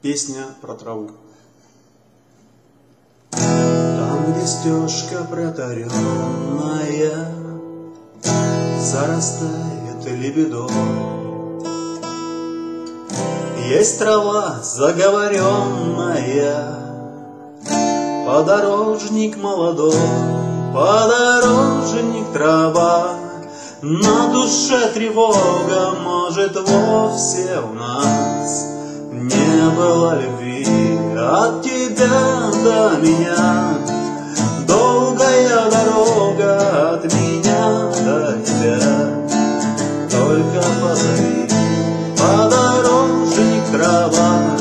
Песня про траву. Там, где стежка протаренная Зарастает лебедой. Есть трава заговоренная Подорожник молодой Подорожник трава. На душе тревога Может вовсе у нас было любви от тебя до меня. Долгая дорога от меня до тебя. Только позови, подорожник трава.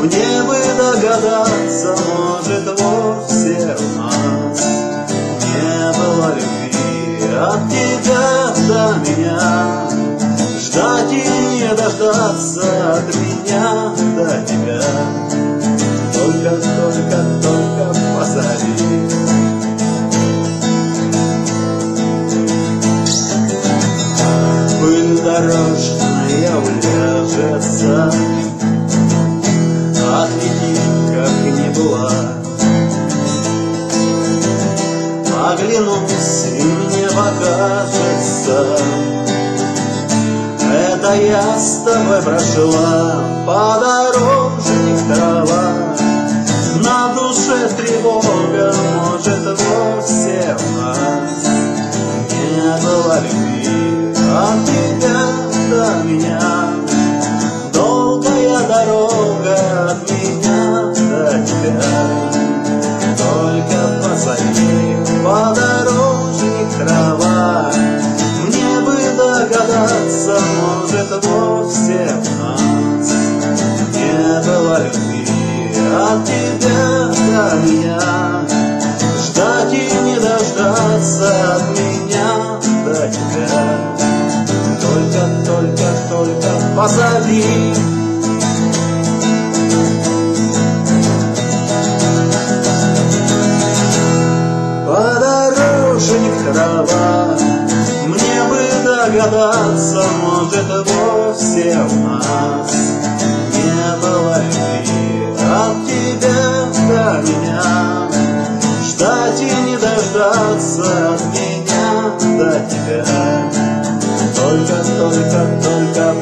Мне бы догадаться, может, вовсе у нас не было любви от тебя до меня. Ждать и не дождаться от меня до тебя. Только, только, только позови. Пыль дорожная уляжется. Отлетит, как не была Оглянусь, и мне покажется я с тобой прошла Подорожник трава. На душе тревога Может вовсе у нас Не было любви От тебя до меня вовсе у нас не было любви от тебя до меня. Ждать и не дождаться от меня до тебя. Только, только, только позови. Подорожник трава догадаться, может, вовсе у нас Не было любви от тебя до меня Ждать и не дождаться от меня до тебя. Только, только, только